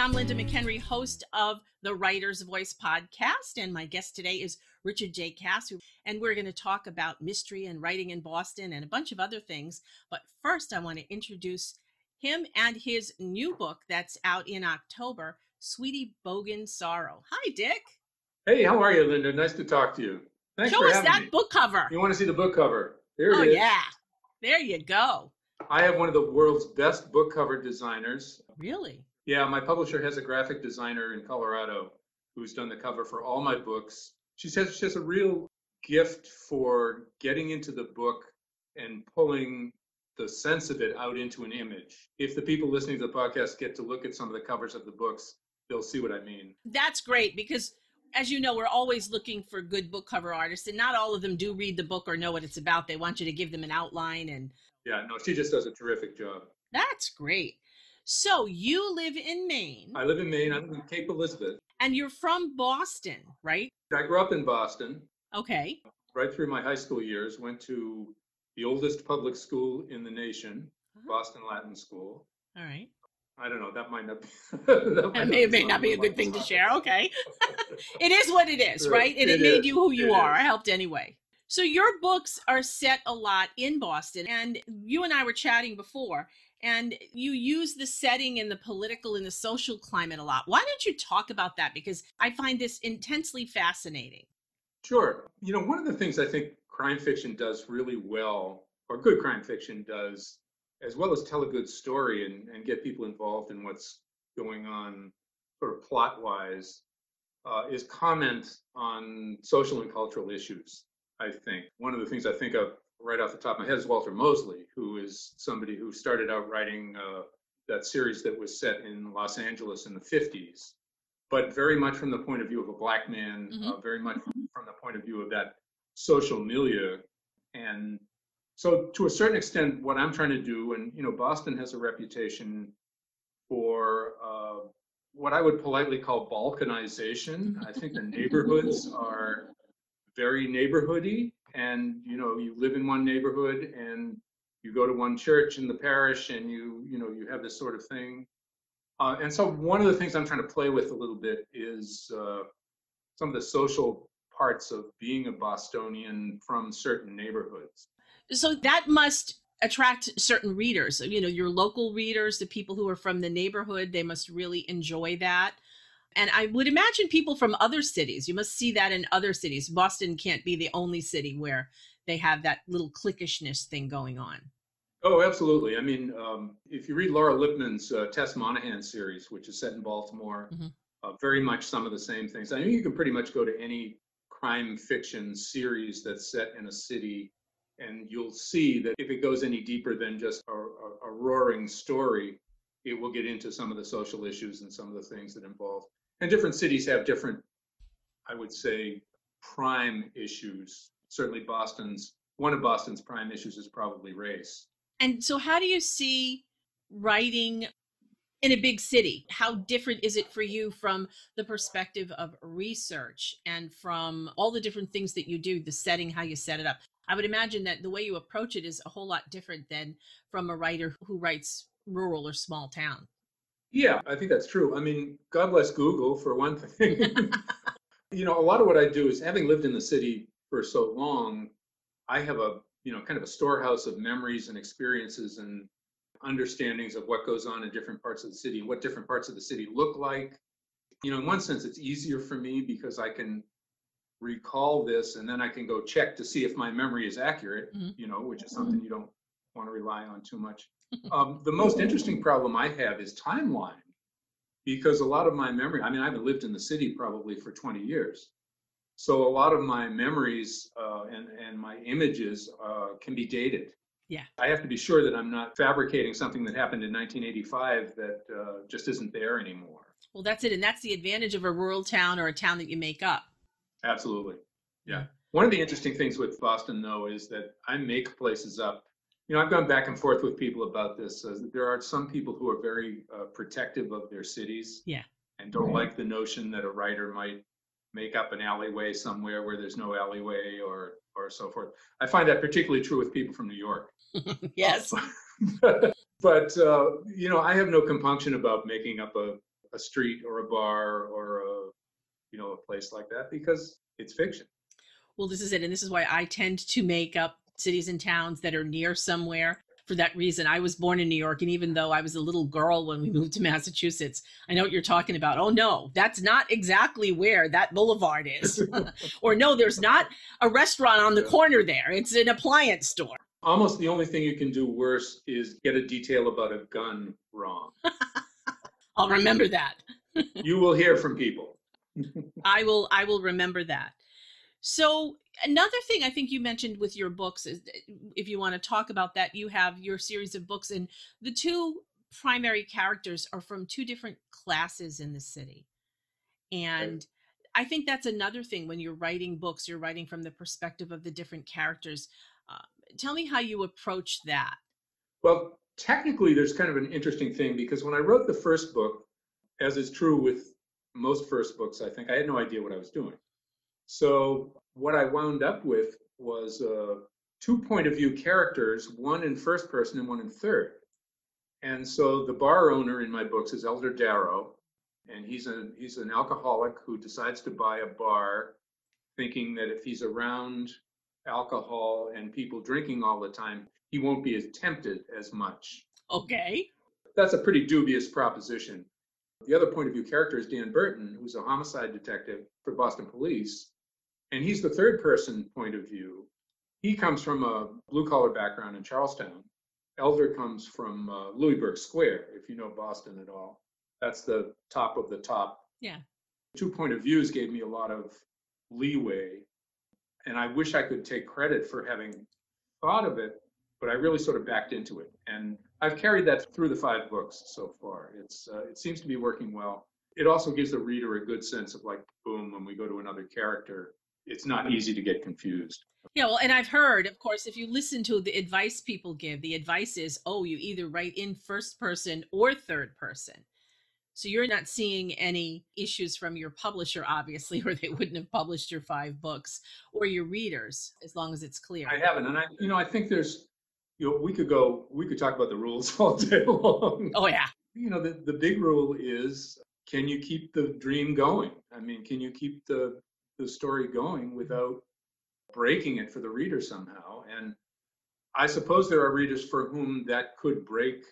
I'm Linda McHenry, host of the Writer's Voice podcast. And my guest today is Richard J. Cass, and we're going to talk about mystery and writing in Boston and a bunch of other things. But first, I want to introduce him and his new book that's out in October, Sweetie Bogan Sorrow. Hi, Dick. Hey, how are you, Linda? Nice to talk to you. Thanks Show us that me. book cover. You want to see the book cover? There oh, it is. yeah. There you go. I have one of the world's best book cover designers. Really? Yeah, my publisher has a graphic designer in Colorado who's done the cover for all my books. She says she has a real gift for getting into the book and pulling the sense of it out into an image. If the people listening to the podcast get to look at some of the covers of the books, they'll see what I mean. That's great because as you know, we're always looking for good book cover artists, and not all of them do read the book or know what it's about. They want you to give them an outline and. Yeah, no, she just does a terrific job. That's great. So you live in Maine. I live in Maine. I live in Cape Elizabeth. And you're from Boston, right? I grew up in Boston. Okay. Right through my high school years, went to the oldest public school in the nation, uh-huh. Boston Latin School. All right. I don't know. That might not be. that might may, may not be a good thing to share. Okay. it is what it is, right? And it, it made is. you who you it are. Is. I helped anyway. So your books are set a lot in Boston, and you and I were chatting before, and you use the setting and the political and the social climate a lot. Why don't you talk about that? Because I find this intensely fascinating. Sure. You know, one of the things I think crime fiction does really well, or good crime fiction does, as well as tell a good story and, and get people involved in what's going on, sort of plot wise, uh, is comment on social and cultural issues. I think one of the things I think of right off the top of my head is Walter Mosley, who is somebody who started out writing uh, that series that was set in Los Angeles in the 50s, but very much from the point of view of a black man, mm-hmm. uh, very much from the point of view of that social milieu. And so, to a certain extent, what I'm trying to do, and you know, Boston has a reputation for uh, what I would politely call balkanization. I think the neighborhoods are very neighborhoody and you know you live in one neighborhood and you go to one church in the parish and you you know you have this sort of thing. Uh, and so one of the things i'm trying to play with a little bit is uh, some of the social parts of being a bostonian from certain neighborhoods. So that must attract certain readers. You know your local readers the people who are from the neighborhood they must really enjoy that and I would imagine people from other cities, you must see that in other cities. Boston can't be the only city where they have that little cliquishness thing going on. Oh, absolutely. I mean, um, if you read Laura Lippman's uh, Tess Monaghan series, which is set in Baltimore, mm-hmm. uh, very much some of the same things. I mean, you can pretty much go to any crime fiction series that's set in a city, and you'll see that if it goes any deeper than just a, a, a roaring story, it will get into some of the social issues and some of the things that involve and different cities have different, I would say, prime issues. Certainly, Boston's one of Boston's prime issues is probably race. And so, how do you see writing in a big city? How different is it for you from the perspective of research and from all the different things that you do, the setting, how you set it up? I would imagine that the way you approach it is a whole lot different than from a writer who writes rural or small town. Yeah, I think that's true. I mean, God bless Google for one thing. you know, a lot of what I do is having lived in the city for so long, I have a, you know, kind of a storehouse of memories and experiences and understandings of what goes on in different parts of the city and what different parts of the city look like. You know, in one sense, it's easier for me because I can recall this and then I can go check to see if my memory is accurate, mm-hmm. you know, which is something mm-hmm. you don't want to rely on too much. Um, the most interesting problem I have is timeline, because a lot of my memory, I mean, I haven't lived in the city probably for 20 years. So a lot of my memories uh, and, and my images uh, can be dated. Yeah. I have to be sure that I'm not fabricating something that happened in 1985 that uh, just isn't there anymore. Well, that's it. And that's the advantage of a rural town or a town that you make up. Absolutely. Yeah. One of the interesting things with Boston, though, is that I make places up you know, I've gone back and forth with people about this. Uh, there are some people who are very uh, protective of their cities. Yeah. And don't right. like the notion that a writer might make up an alleyway somewhere where there's no alleyway or or so forth. I find that particularly true with people from New York. yes. but uh, you know, I have no compunction about making up a a street or a bar or a you know a place like that because it's fiction. Well, this is it, and this is why I tend to make up cities and towns that are near somewhere for that reason. I was born in New York, and even though I was a little girl when we moved to Massachusetts, I know what you're talking about. Oh, no, that's not exactly where that boulevard is. or no, there's not a restaurant on the corner there, it's an appliance store. Almost the only thing you can do worse is get a detail about a gun wrong. I'll remember that. you will hear from people. I will I will remember that. So another thing I think you mentioned with your books is if you want to talk about that, you have your series of books and the two primary characters are from two different classes in the city. And right. I think that's another thing when you're writing books, you're writing from the perspective of the different characters. Uh, tell me how you approach that. Well, technically, there's kind of an interesting thing because when I wrote the first book, as is true with most first books, I think I had no idea what I was doing. So what I wound up with was uh, two point of view characters, one in first person and one in third. And so the bar owner in my books is Elder Darrow, and he's a he's an alcoholic who decides to buy a bar, thinking that if he's around alcohol and people drinking all the time, he won't be as tempted as much. Okay. That's a pretty dubious proposition. The other point of view character is Dan Burton, who's a homicide detective for Boston Police, and he's the third person point of view. He comes from a blue collar background in Charlestown. Elder comes from uh, Louisburg Square, if you know Boston at all. That's the top of the top. Yeah. Two point of views gave me a lot of leeway. And I wish I could take credit for having thought of it, but I really sort of backed into it. And I've carried that through the five books so far. It's uh, it seems to be working well. It also gives the reader a good sense of like, boom, when we go to another character, it's not easy to get confused. Yeah, well, and I've heard, of course, if you listen to the advice people give, the advice is, oh, you either write in first person or third person. So you're not seeing any issues from your publisher, obviously, or they wouldn't have published your five books, or your readers, as long as it's clear. I haven't, and I, you know, I think there's, you know, we could go, we could talk about the rules all day long. Oh yeah. You know, the the big rule is, can you keep the dream going? I mean, can you keep the the story going without breaking it for the reader somehow. And I suppose there are readers for whom that could break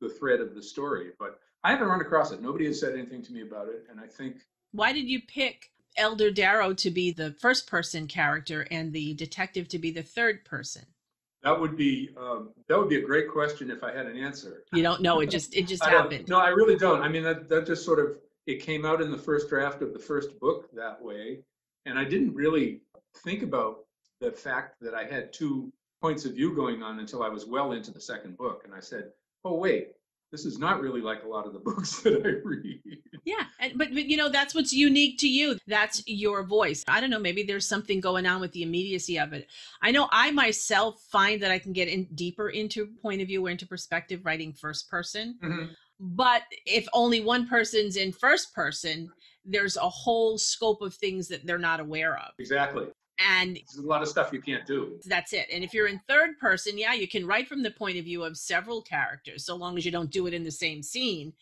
the thread of the story, but I haven't run across it. Nobody has said anything to me about it. And I think. Why did you pick Elder Darrow to be the first person character and the detective to be the third person? That would be um, that would be a great question if I had an answer. You don't know. It just it just happened. No, I really don't. I mean that that just sort of it came out in the first draft of the first book that way, and I didn't really think about the fact that I had two points of view going on until I was well into the second book. And I said, oh, wait, this is not really like a lot of the books that I read. Yeah, but, but you know that's what's unique to you. That's your voice. I don't know. Maybe there's something going on with the immediacy of it. I know I myself find that I can get in deeper into point of view or into perspective writing first person. Mm-hmm. But if only one person's in first person, there's a whole scope of things that they're not aware of. Exactly. And there's a lot of stuff you can't do. That's it. And if you're in third person, yeah, you can write from the point of view of several characters, so long as you don't do it in the same scene.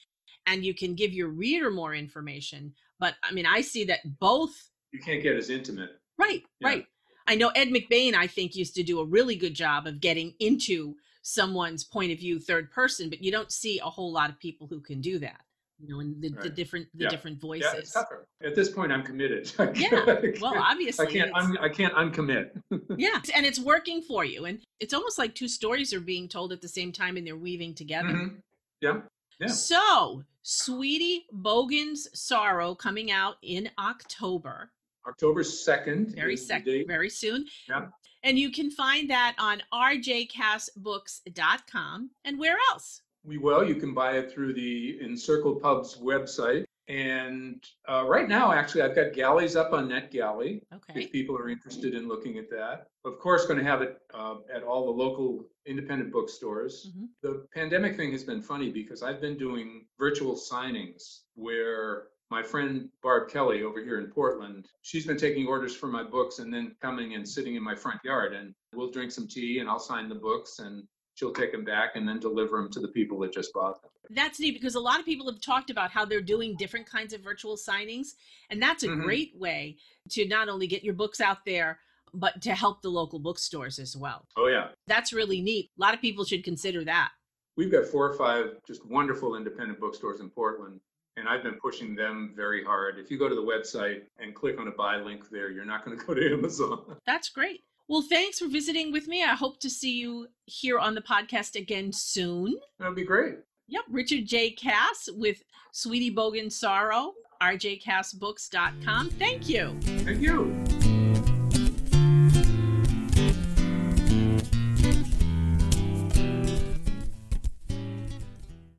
And you can give your reader more information. But I mean, I see that both. You can't get as intimate. Right, yeah. right. I know Ed McBain, I think, used to do a really good job of getting into someone's point of view third person, but you don't see a whole lot of people who can do that you know, and the, right. the different the yeah. different voices. Yeah, it's tougher. At this point, I'm committed. yeah. Well, obviously, I can't. Un, I can't uncommit. yeah, and it's working for you, and it's almost like two stories are being told at the same time, and they're weaving together. Mm-hmm. Yeah. Yeah. So, Sweetie Bogan's Sorrow coming out in October. October 2nd. Very second, very soon. Yeah. And you can find that on rjcassbooks.com. And where else? We will. You can buy it through the Encircled Pubs website. And uh, right now, actually, I've got galleys up on NetGalley. Okay. If people are interested in looking at that, of course, going to have it uh, at all the local independent bookstores. Mm-hmm. The pandemic thing has been funny because I've been doing virtual signings where my friend Barb Kelly over here in Portland, she's been taking orders for my books and then coming and sitting in my front yard and we'll drink some tea and I'll sign the books and she'll take them back and then deliver them to the people that just bought them. That's neat because a lot of people have talked about how they're doing different kinds of virtual signings. And that's a mm-hmm. great way to not only get your books out there, but to help the local bookstores as well. Oh, yeah. That's really neat. A lot of people should consider that. We've got four or five just wonderful independent bookstores in Portland, and I've been pushing them very hard. If you go to the website and click on a buy link there, you're not going to go to Amazon. That's great. Well, thanks for visiting with me. I hope to see you here on the podcast again soon. That'd be great. Yep, Richard J. Cass with Sweetie Bogan Sorrow, rjcassbooks.com. Thank you. Thank you.